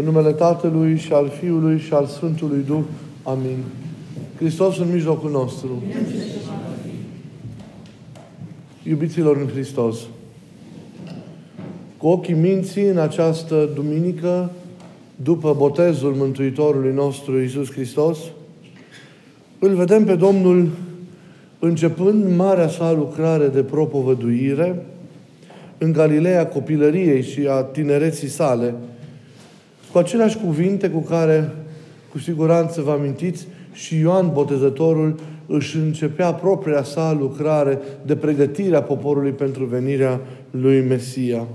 În numele Tatălui și al Fiului și al Sfântului Duh. Amin. Hristos în mijlocul nostru. Iubiților în Hristos, cu ochii minții în această duminică, după botezul Mântuitorului nostru Iisus Hristos, îl vedem pe Domnul începând marea sa lucrare de propovăduire în Galileea copilăriei și a tinereții sale, cu aceleași cuvinte cu care, cu siguranță vă amintiți, și Ioan Botezătorul își începea propria sa lucrare de pregătire a poporului pentru venirea lui Mesia.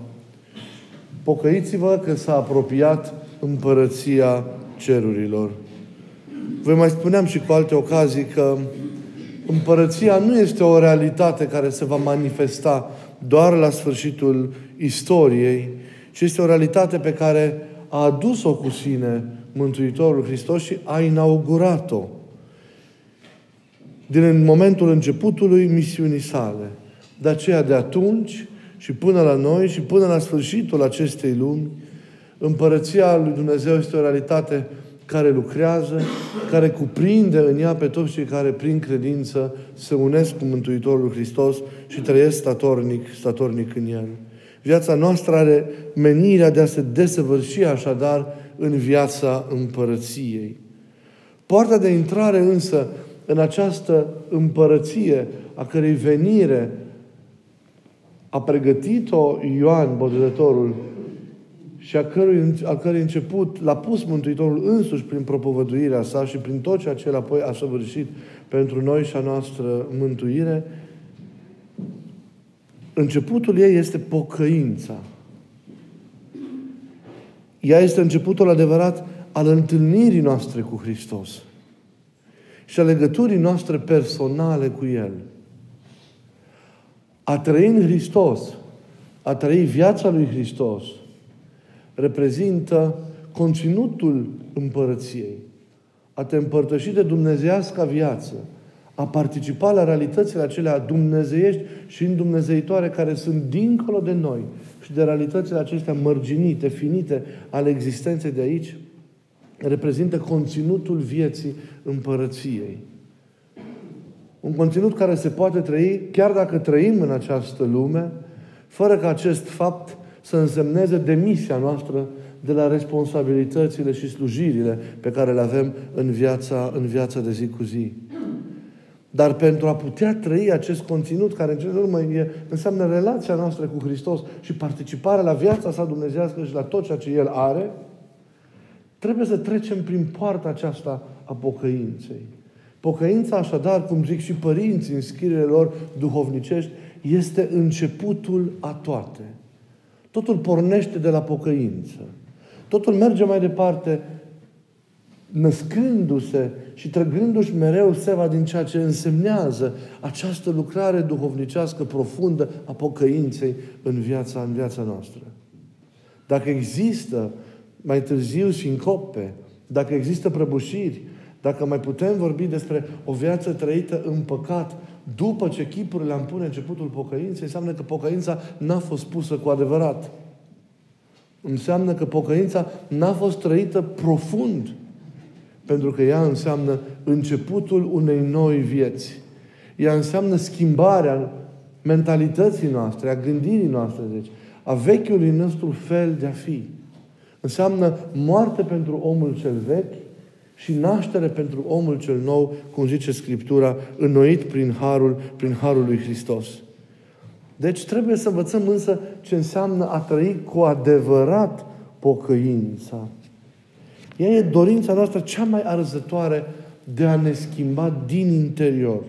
Pocăiți-vă că s-a apropiat împărăția cerurilor. Vă mai spuneam și cu alte ocazii că împărăția nu este o realitate care se va manifesta doar la sfârșitul istoriei, ci este o realitate pe care a adus-o cu sine Mântuitorul Hristos și a inaugurat-o din momentul începutului misiunii sale. De aceea de atunci și până la noi și până la sfârșitul acestei lumi, împărăția lui Dumnezeu este o realitate care lucrează, care cuprinde în ea pe toți cei care prin credință se unesc cu Mântuitorul Hristos și trăiesc statornic, statornic în El. Viața noastră are menirea de a se desăvârși așadar în viața împărăției. Poarta de intrare însă în această împărăție a cărei venire a pregătit-o Ioan Botezătorul și a cărui, a cărui început l-a pus Mântuitorul însuși prin propovăduirea sa și prin tot ceea ce el apoi a săvârșit pentru noi și a noastră mântuire, începutul ei este pocăința. Ea este începutul adevărat al întâlnirii noastre cu Hristos și a legăturii noastre personale cu El. A trăi în Hristos, a trăi viața lui Hristos, reprezintă conținutul împărăției. A te împărtăși de dumnezeiasca viață, a participa la realitățile acelea dumnezeiești și îndumnezeitoare care sunt dincolo de noi și de realitățile acestea mărginite, finite ale existenței de aici, reprezintă conținutul vieții împărăției. Un conținut care se poate trăi chiar dacă trăim în această lume, fără ca acest fapt să însemneze demisia noastră de la responsabilitățile și slujirile pe care le avem în viața, în viața de zi cu zi. Dar pentru a putea trăi acest conținut, care în cele urmă e, înseamnă relația noastră cu Hristos și participarea la viața sa dumnezească și la tot ceea ce El are, trebuie să trecem prin poarta aceasta a pocăinței. Pocăința, așadar, cum zic și părinții în schirile lor duhovnicești, este începutul a toate. Totul pornește de la pocăință. Totul merge mai departe născându-se și trăgându-și mereu seva din ceea ce însemnează această lucrare duhovnicească profundă a pocăinței în viața, în viața noastră. Dacă există mai târziu sincope, dacă există prăbușiri, dacă mai putem vorbi despre o viață trăită în păcat, după ce chipurile am pune începutul pocăinței, înseamnă că pocăința n-a fost pusă cu adevărat. Înseamnă că pocăința n-a fost trăită profund. Pentru că ea înseamnă începutul unei noi vieți. Ea înseamnă schimbarea mentalității noastre, a gândirii noastre, deci, a vechiului nostru fel de a fi. Înseamnă moarte pentru omul cel vechi și naștere pentru omul cel nou, cum zice Scriptura, înnoit prin harul, prin harul lui Hristos. Deci trebuie să învățăm însă ce înseamnă a trăi cu adevărat pocăința. Ea e dorința noastră cea mai arzătoare de a ne schimba din interior.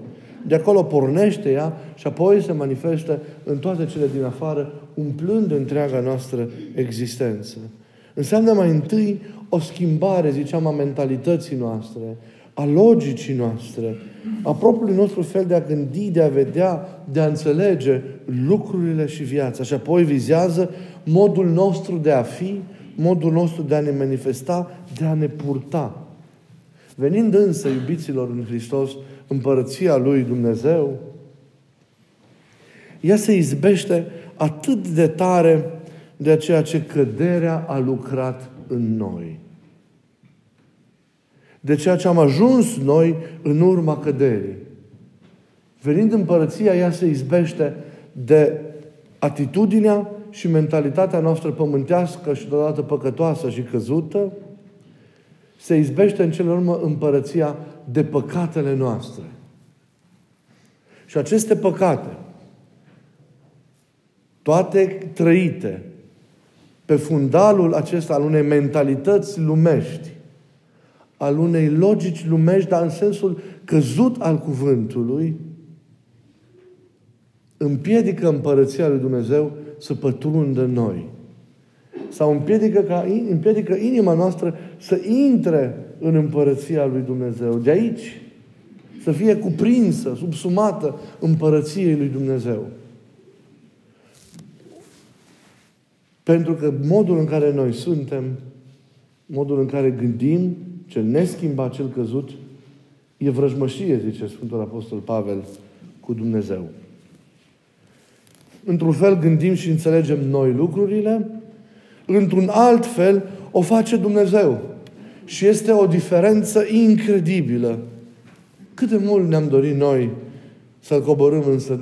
De acolo pornește ea și apoi se manifestă în toate cele din afară, umplând întreaga noastră existență. Înseamnă mai întâi o schimbare, ziceam, a mentalității noastre, a logicii noastre, a propriului nostru fel de a gândi, de a vedea, de a înțelege lucrurile și viața. Și apoi vizează modul nostru de a fi, modul nostru de a ne manifesta, de a ne purta. Venind însă, iubiților în Hristos, împărăția lui Dumnezeu, ea se izbește atât de tare de ceea ce căderea a lucrat în noi. De ceea ce am ajuns noi în urma căderii. Venind împărăția, ea se izbește de atitudinea și mentalitatea noastră pământească și deodată păcătoasă și căzută, se izbește în cele urmă împărăția de păcatele noastre. Și aceste păcate, toate trăite pe fundalul acesta al unei mentalități lumești, al unei logici lumești, dar în sensul căzut al cuvântului, împiedică împărăția lui Dumnezeu să pătrundă noi. Sau împiedică, ca, împiedică inima noastră să intre în împărăția lui Dumnezeu. De aici să fie cuprinsă, subsumată împărăției lui Dumnezeu. Pentru că modul în care noi suntem, modul în care gândim, cel neschimbat, cel căzut, e vrăjmășie, zice Sfântul Apostol Pavel, cu Dumnezeu. Într-un fel gândim și înțelegem noi lucrurile, într-un alt fel o face Dumnezeu. Și este o diferență incredibilă. Cât de mult ne-am dorit noi să-L coborâm însă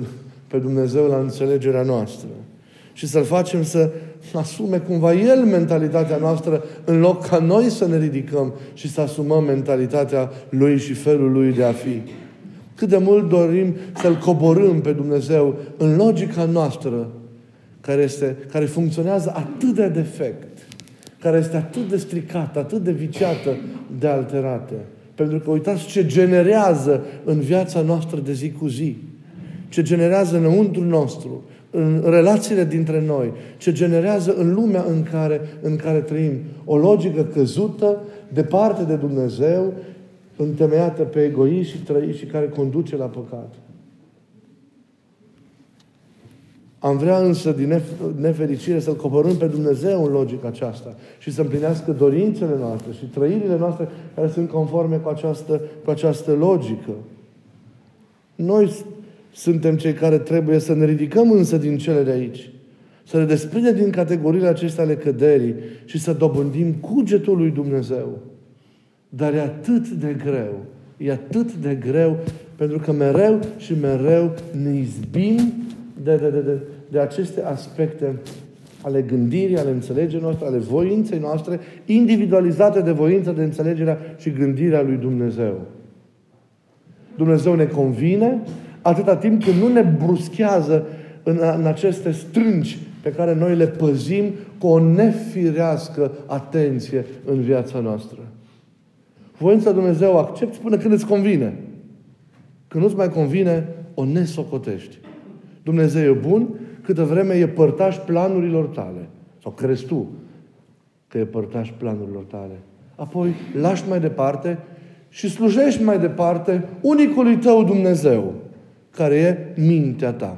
pe Dumnezeu la înțelegerea noastră. Și să-L facem să asume cumva El mentalitatea noastră în loc ca noi să ne ridicăm și să asumăm mentalitatea Lui și felul Lui de a fi. Cât de mult dorim să-L coborâm pe Dumnezeu în logica noastră care, este, care funcționează atât de defect, care este atât de stricată, atât de viciată, de alterată. Pentru că uitați ce generează în viața noastră de zi cu zi. Ce generează înăuntru nostru, în relațiile dintre noi, ce generează în lumea în care, în care trăim. O logică căzută, departe de Dumnezeu, întemeiată pe egoism și trăi și care conduce la păcat. Am vrea însă din nefericire să-L coborâm pe Dumnezeu în logica aceasta și să împlinească dorințele noastre și trăirile noastre care sunt conforme cu această, cu această logică. Noi suntem cei care trebuie să ne ridicăm însă din cele de aici. Să ne desprindem din categoriile acestea ale căderii și să dobândim cugetul lui Dumnezeu. Dar e atât de greu. E atât de greu pentru că mereu și mereu ne izbim de, de, de, de, de aceste aspecte ale gândirii, ale înțelegerii noastre, ale voinței noastre, individualizate de voința, de înțelegerea și gândirea lui Dumnezeu. Dumnezeu ne convine atâta timp când nu ne bruschează în, în aceste strângi pe care noi le păzim cu o nefirească atenție în viața noastră. Voința Dumnezeu accepti până când îți convine. Când nu-ți mai convine, o nesocotești. Dumnezeu e bun câtă vreme e părtaș planurilor tale. Sau crezi tu că e părtaș planurilor tale. Apoi lași mai departe și slujești mai departe unicului tău Dumnezeu, care e mintea ta,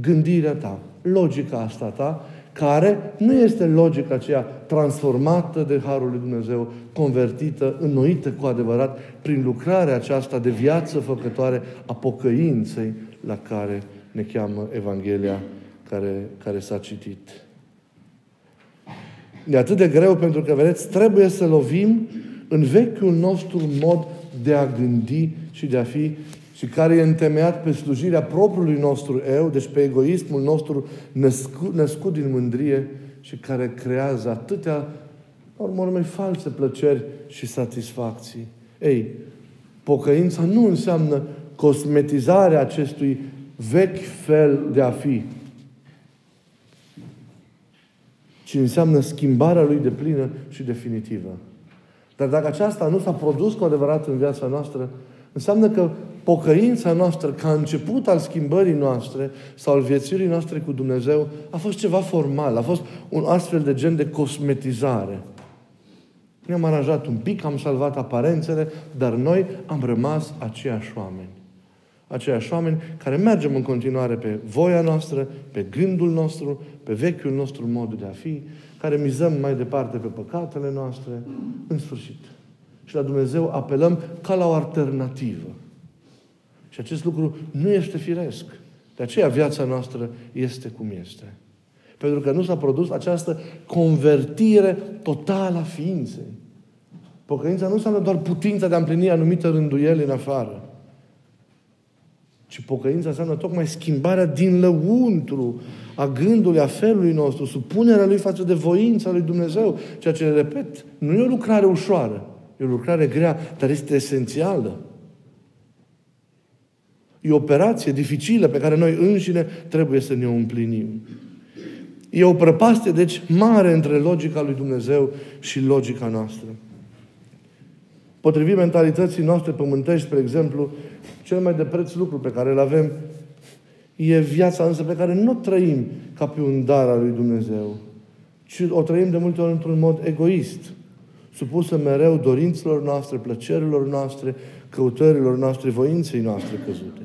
gândirea ta, logica asta ta, care nu este logica aceea transformată de Harul lui Dumnezeu, convertită, înnoită cu adevărat prin lucrarea aceasta de viață făcătoare a pocăinței la care ne cheamă Evanghelia care, care s-a citit. E atât de greu pentru că, vedeți, trebuie să lovim în vechiul nostru mod de a gândi și de a fi și care e întemeiat pe slujirea propriului nostru eu, deci pe egoismul nostru născut, născut din mândrie și care creează atâtea, urmă false plăceri și satisfacții. Ei, pocăința nu înseamnă cosmetizarea acestui vechi fel de a fi, ci înseamnă schimbarea lui de plină și definitivă. Dar dacă aceasta nu s-a produs cu adevărat în viața noastră, înseamnă că pocăința noastră, ca început al schimbării noastre sau al viețuirii noastre cu Dumnezeu, a fost ceva formal, a fost un astfel de gen de cosmetizare. Ne-am aranjat un pic, am salvat aparențele, dar noi am rămas aceiași oameni aceiași oameni care mergem în continuare pe voia noastră, pe gândul nostru, pe vechiul nostru mod de a fi, care mizăm mai departe pe păcatele noastre, în sfârșit. Și la Dumnezeu apelăm ca la o alternativă. Și acest lucru nu este firesc. De aceea viața noastră este cum este. Pentru că nu s-a produs această convertire totală a ființei. Pocăința nu înseamnă doar putința de a împlini anumite rânduieli în afară. Ci pocăința înseamnă tocmai schimbarea din lăuntru a gândului, a felului nostru, supunerea lui față de voința lui Dumnezeu. Ceea ce, repet, nu e o lucrare ușoară. E o lucrare grea, dar este esențială. E o operație dificilă pe care noi înșine trebuie să ne o împlinim. E o prăpastie, deci, mare între logica lui Dumnezeu și logica noastră. Potrivit mentalității noastre pământești, spre exemplu, cel mai de preț lucru pe care îl avem e viața însă pe care nu o trăim ca pe un dar al lui Dumnezeu, ci o trăim de multe ori într-un mod egoist, supusă mereu dorințelor noastre, plăcerilor noastre, căutărilor noastre, voinței noastre căzute.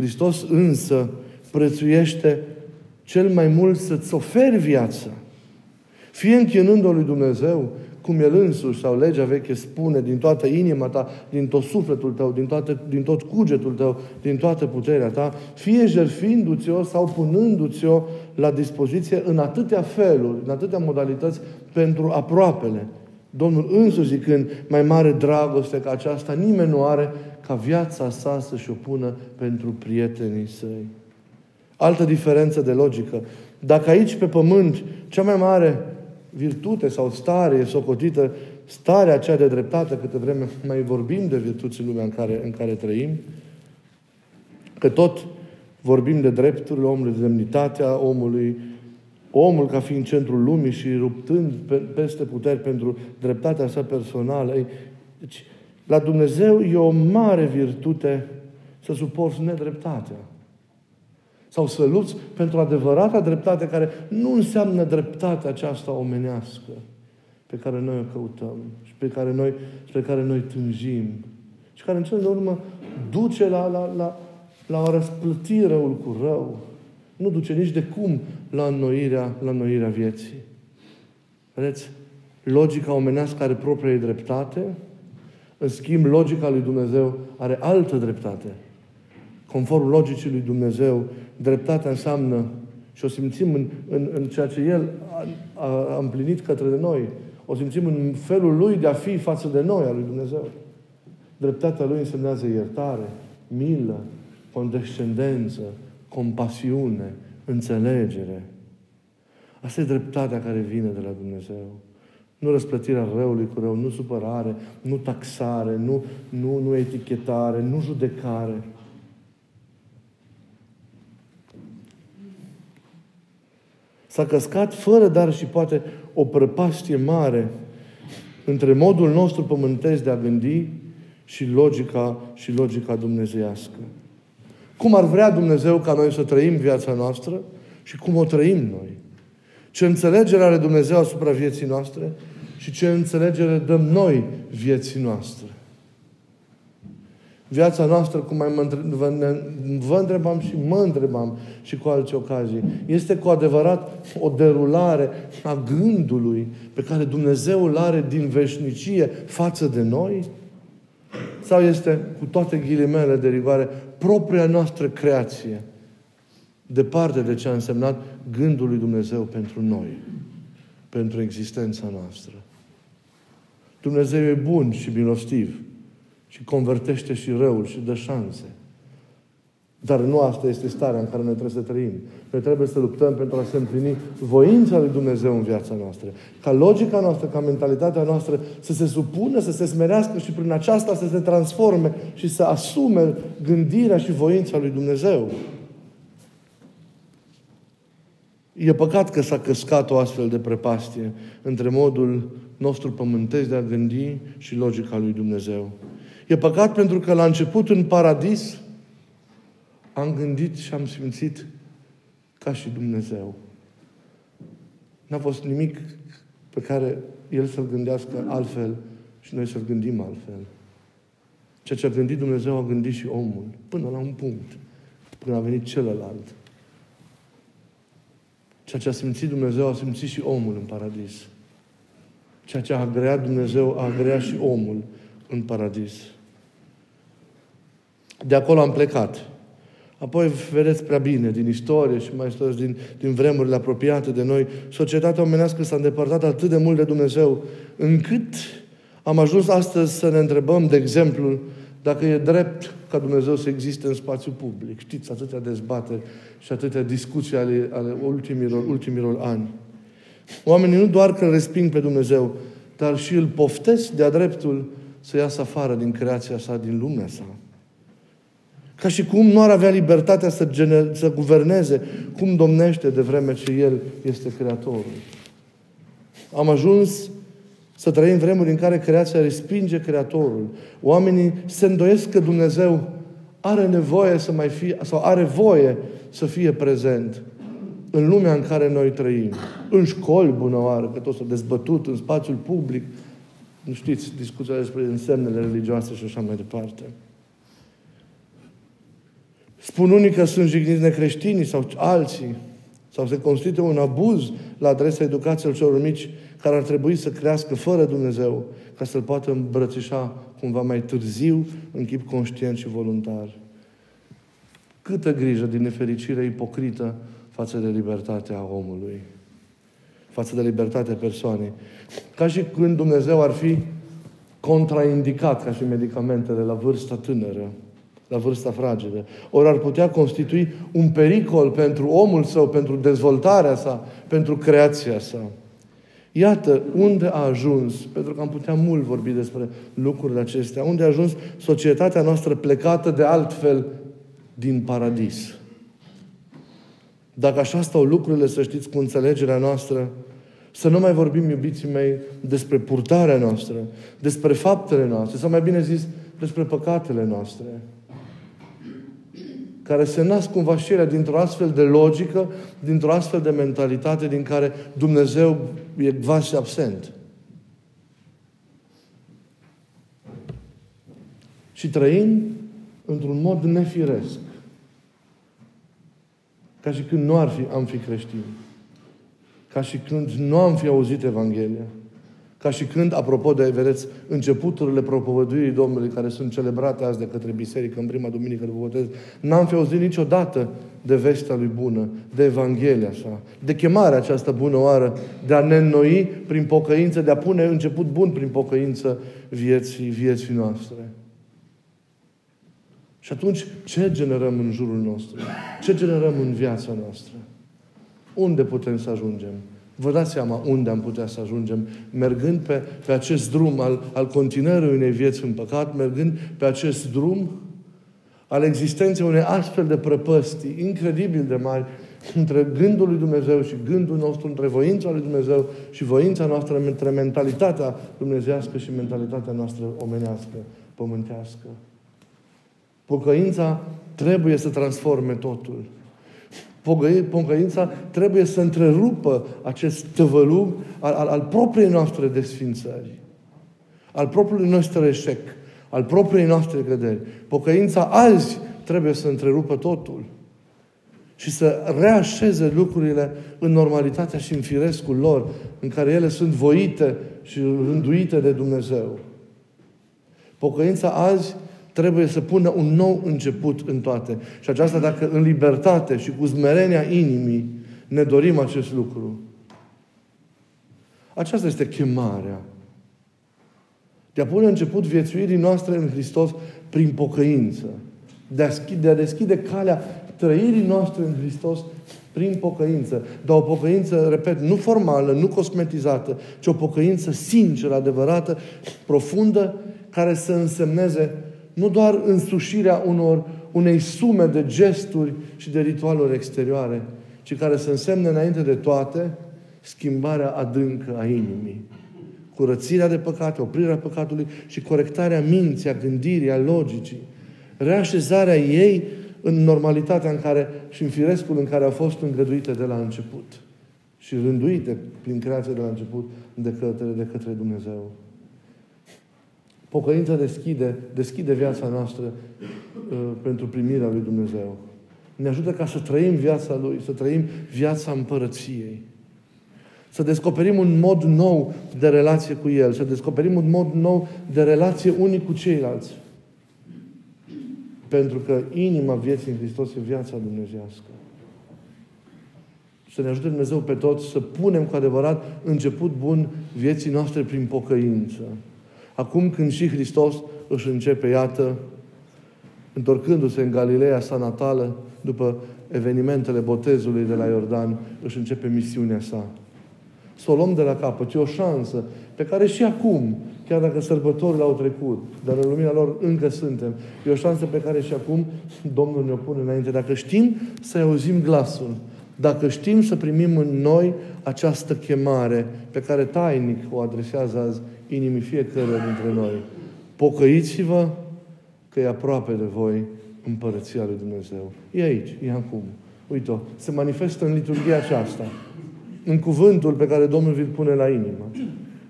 Hristos însă prețuiește cel mai mult să-ți oferi viața, fie închinând-o lui Dumnezeu, cum El însuși sau legea veche spune, din toată inima ta, din tot sufletul tău, din, toate, din tot cugetul tău, din toată puterea ta, fie jertfindu-ți-o sau punându-ți-o la dispoziție în atâtea feluri, în atâtea modalități pentru aproapele. Domnul însuși zicând, mai mare dragoste ca aceasta, nimeni nu are ca viața sa să-și o pună pentru prietenii săi. Altă diferență de logică. Dacă aici pe pământ cea mai mare virtute sau stare e socotită starea aceea de dreptate, câte vreme mai vorbim de virtuți în lumea în care, în care trăim, că tot vorbim de drepturile omului, de demnitatea omului, omul ca fiind centrul lumii și ruptând pe, peste puteri pentru dreptatea sa personală. Ei, deci, la Dumnezeu e o mare virtute să suporți nedreptatea. Sau să lupți pentru adevărata dreptate care nu înseamnă dreptatea aceasta omenească pe care noi o căutăm și pe care noi, spre care noi tânjim și care în cel de urmă duce la, la, la, la o răsplătire răul cu rău. Nu duce nici de cum la înnoirea, la înnoirea vieții. Vedeți? Logica omenească are propria dreptate, în schimb, logica lui Dumnezeu are altă dreptate. Conform logicii lui Dumnezeu, dreptatea înseamnă, și o simțim în, în, în ceea ce El a, a, a împlinit către noi, o simțim în felul Lui de a fi față de noi, al lui Dumnezeu. Dreptatea Lui însemnează iertare, milă, condescendență, compasiune, înțelegere. Asta e dreptatea care vine de la Dumnezeu. Nu răsplătirea răului cu rău, nu supărare, nu taxare, nu, nu, nu etichetare, nu judecare. S-a căscat fără dar și poate o prăpastie mare între modul nostru pământesc de a gândi și logica, și logica dumnezeiască. Cum ar vrea Dumnezeu ca noi să trăim viața noastră și cum o trăim noi. Ce înțelegere are Dumnezeu asupra vieții noastre și ce înțelegere dăm noi vieții noastre. Viața noastră, cum mai mă întreb, vă, vă întrebam și mă întrebam și cu alte ocazii, este cu adevărat o derulare a gândului pe care Dumnezeu îl are din veșnicie față de noi? Sau este, cu toate ghilimele de rigoare, propria noastră creație, departe de ce a însemnat gândul lui Dumnezeu pentru noi, pentru existența noastră? Dumnezeu e bun și milostiv și convertește și răul și dă șanse. Dar nu asta este starea în care noi trebuie să trăim. Noi trebuie să luptăm pentru a se împlini voința lui Dumnezeu în viața noastră. Ca logica noastră, ca mentalitatea noastră să se supună, să se smerească și prin aceasta să se transforme și să asume gândirea și voința lui Dumnezeu. E păcat că s-a căscat o astfel de prepastie între modul nostru pământesc de a gândi și logica lui Dumnezeu. E păcat pentru că la început în paradis am gândit și am simțit ca și Dumnezeu. N-a fost nimic pe care El să-l gândească altfel și noi să-l gândim altfel. Ceea ce a gândit Dumnezeu a gândit și omul, până la un punct, până a venit celălalt. Ceea ce a simțit Dumnezeu a simțit și omul în paradis. Ceea ce a agreat Dumnezeu a agreat și omul în paradis. De acolo am plecat. Apoi vedeți prea bine din istorie și mai ales din, din vremurile apropiate de noi, societatea omenească s-a îndepărtat atât de mult de Dumnezeu, încât am ajuns astăzi să ne întrebăm, de exemplu, dacă e drept ca Dumnezeu să existe în spațiu public. Știți, atâtea dezbateri și atâtea discuții ale, ale ultimilor, ultimilor ani. Oamenii nu doar că îl resping pe Dumnezeu, dar și îl poftesc de-a dreptul să iasă afară din creația sa, din lumea sa. Ca și cum nu ar avea libertatea să, gener- să guverneze cum domnește de vreme ce El este Creatorul. Am ajuns să trăim vremuri în care creația respinge Creatorul. Oamenii se îndoiesc că Dumnezeu are nevoie să mai fie, sau are voie să fie prezent în lumea în care noi trăim. În școli, bună oară, că tot s-a dezbătut, în spațiul public. Nu știți, discuția despre însemnele religioase și așa mai departe. Spun unii că sunt jigniți necreștinii sau alții. Sau se constituie un abuz la adresa educației celor mici care ar trebui să crească fără Dumnezeu ca să-L poată îmbrățișa cumva mai târziu în chip conștient și voluntar. Câtă grijă din nefericire ipocrită față de libertatea omului, față de libertatea persoanei. Ca și când Dumnezeu ar fi contraindicat ca și medicamentele la vârsta tânără, la vârsta fragedă. Ori ar putea constitui un pericol pentru omul său, pentru dezvoltarea sa, pentru creația sa. Iată unde a ajuns, pentru că am putea mult vorbi despre lucrurile acestea, unde a ajuns societatea noastră plecată de altfel din paradis. Dacă așa stau lucrurile, să știți, cu înțelegerea noastră, să nu mai vorbim, iubiții mei, despre purtarea noastră, despre faptele noastre, sau mai bine zis, despre păcatele noastre, care se nasc cumva și ele dintr-o astfel de logică, dintr-o astfel de mentalitate din care Dumnezeu e vas și absent. Și trăim într-un mod nefiresc. Ca și când nu ar fi, am fi creștini. Ca și când nu am fi auzit Evanghelia. Ca și când, apropo de, vedeți, începuturile propovăduirii Domnului care sunt celebrate azi de către biserică în prima duminică de botez, n-am fi auzit niciodată de vestea lui bună, de Evanghelia sa, de chemarea această bună oară, de a ne înnoi prin pocăință, de a pune început bun prin pocăință vieții, vieții noastre. Și atunci, ce generăm în jurul nostru? Ce generăm în viața noastră? Unde putem să ajungem? Vă dați seama unde am putea să ajungem mergând pe, pe acest drum al, al continuării unei vieți în păcat, mergând pe acest drum al existenței unei astfel de prăpăstii incredibil de mari între gândul lui Dumnezeu și gândul nostru, între voința lui Dumnezeu și voința noastră, între mentalitatea dumnezească și mentalitatea noastră omenească, pământească. Pocăința trebuie să transforme totul. Pocăința trebuie să întrerupă acest tăvălug al, al, al propriei noastre desfințări, al propriului nostru eșec, al propriei noastre căderi. Pocăința azi trebuie să întrerupă totul și să reașeze lucrurile în normalitatea și în firescul lor, în care ele sunt voite și rânduite de Dumnezeu. Pocăința azi trebuie să pună un nou început în toate. Și aceasta dacă în libertate și cu zmerenia inimii ne dorim acest lucru. Aceasta este chemarea. De a pune început viețuirii noastre în Hristos prin pocăință. De a, deschide, de a deschide calea trăirii noastre în Hristos prin pocăință. Dar o pocăință, repet, nu formală, nu cosmetizată, ci o pocăință sinceră, adevărată, profundă, care să însemneze nu doar însușirea unor, unei sume de gesturi și de ritualuri exterioare, ci care să însemne înainte de toate schimbarea adâncă a inimii. Curățirea de păcate, oprirea păcatului și corectarea minții, a gândirii, a logicii. Reașezarea ei în normalitatea în care și în firescul în care au fost îngăduite de la început și rânduite prin creație de la început de către, de către Dumnezeu. Pocăința deschide, deschide viața noastră uh, pentru primirea lui Dumnezeu. Ne ajută ca să trăim viața Lui, să trăim viața împărăției. Să descoperim un mod nou de relație cu El, să descoperim un mod nou de relație unii cu ceilalți. Pentru că inima vieții în Hristos e viața dumnezească. Să ne ajute Dumnezeu pe toți să punem cu adevărat început bun vieții noastre prin pocăință. Acum când și Hristos își începe, iată, întorcându-se în Galileea sa natală, după evenimentele botezului de la Iordan, își începe misiunea sa. Să o luăm de la capăt. E o șansă pe care și acum, chiar dacă sărbătorile au trecut, dar în lumina lor încă suntem, e o șansă pe care și acum Domnul ne-o pune înainte. Dacă știm să auzim glasul, dacă știm să primim în noi această chemare pe care tainic o adresează azi inimii fiecăruia dintre noi. Pocăiți-vă că e aproape de voi împărăția lui Dumnezeu. E aici, e acum. Uite-o, se manifestă în liturgia aceasta. În cuvântul pe care Domnul vi-l pune la inimă.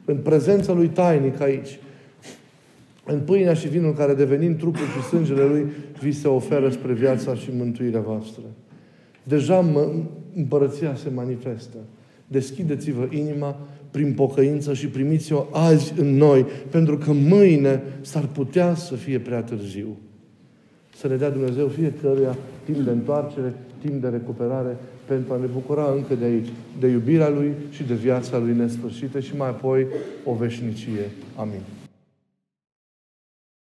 În prezența lui tainic aici. În pâinea și vinul care devenind trupul și sângele Lui vi se oferă spre viața și mântuirea voastră. Deja împărăția se manifestă. Deschideți-vă inima prin pocăință și primiți-o azi în noi, pentru că mâine s-ar putea să fie prea târziu. Să ne dea Dumnezeu fiecăruia timp de întoarcere, timp de recuperare, pentru a ne bucura încă de aici, de iubirea Lui și de viața Lui nesfârșită și mai apoi o veșnicie. Amin.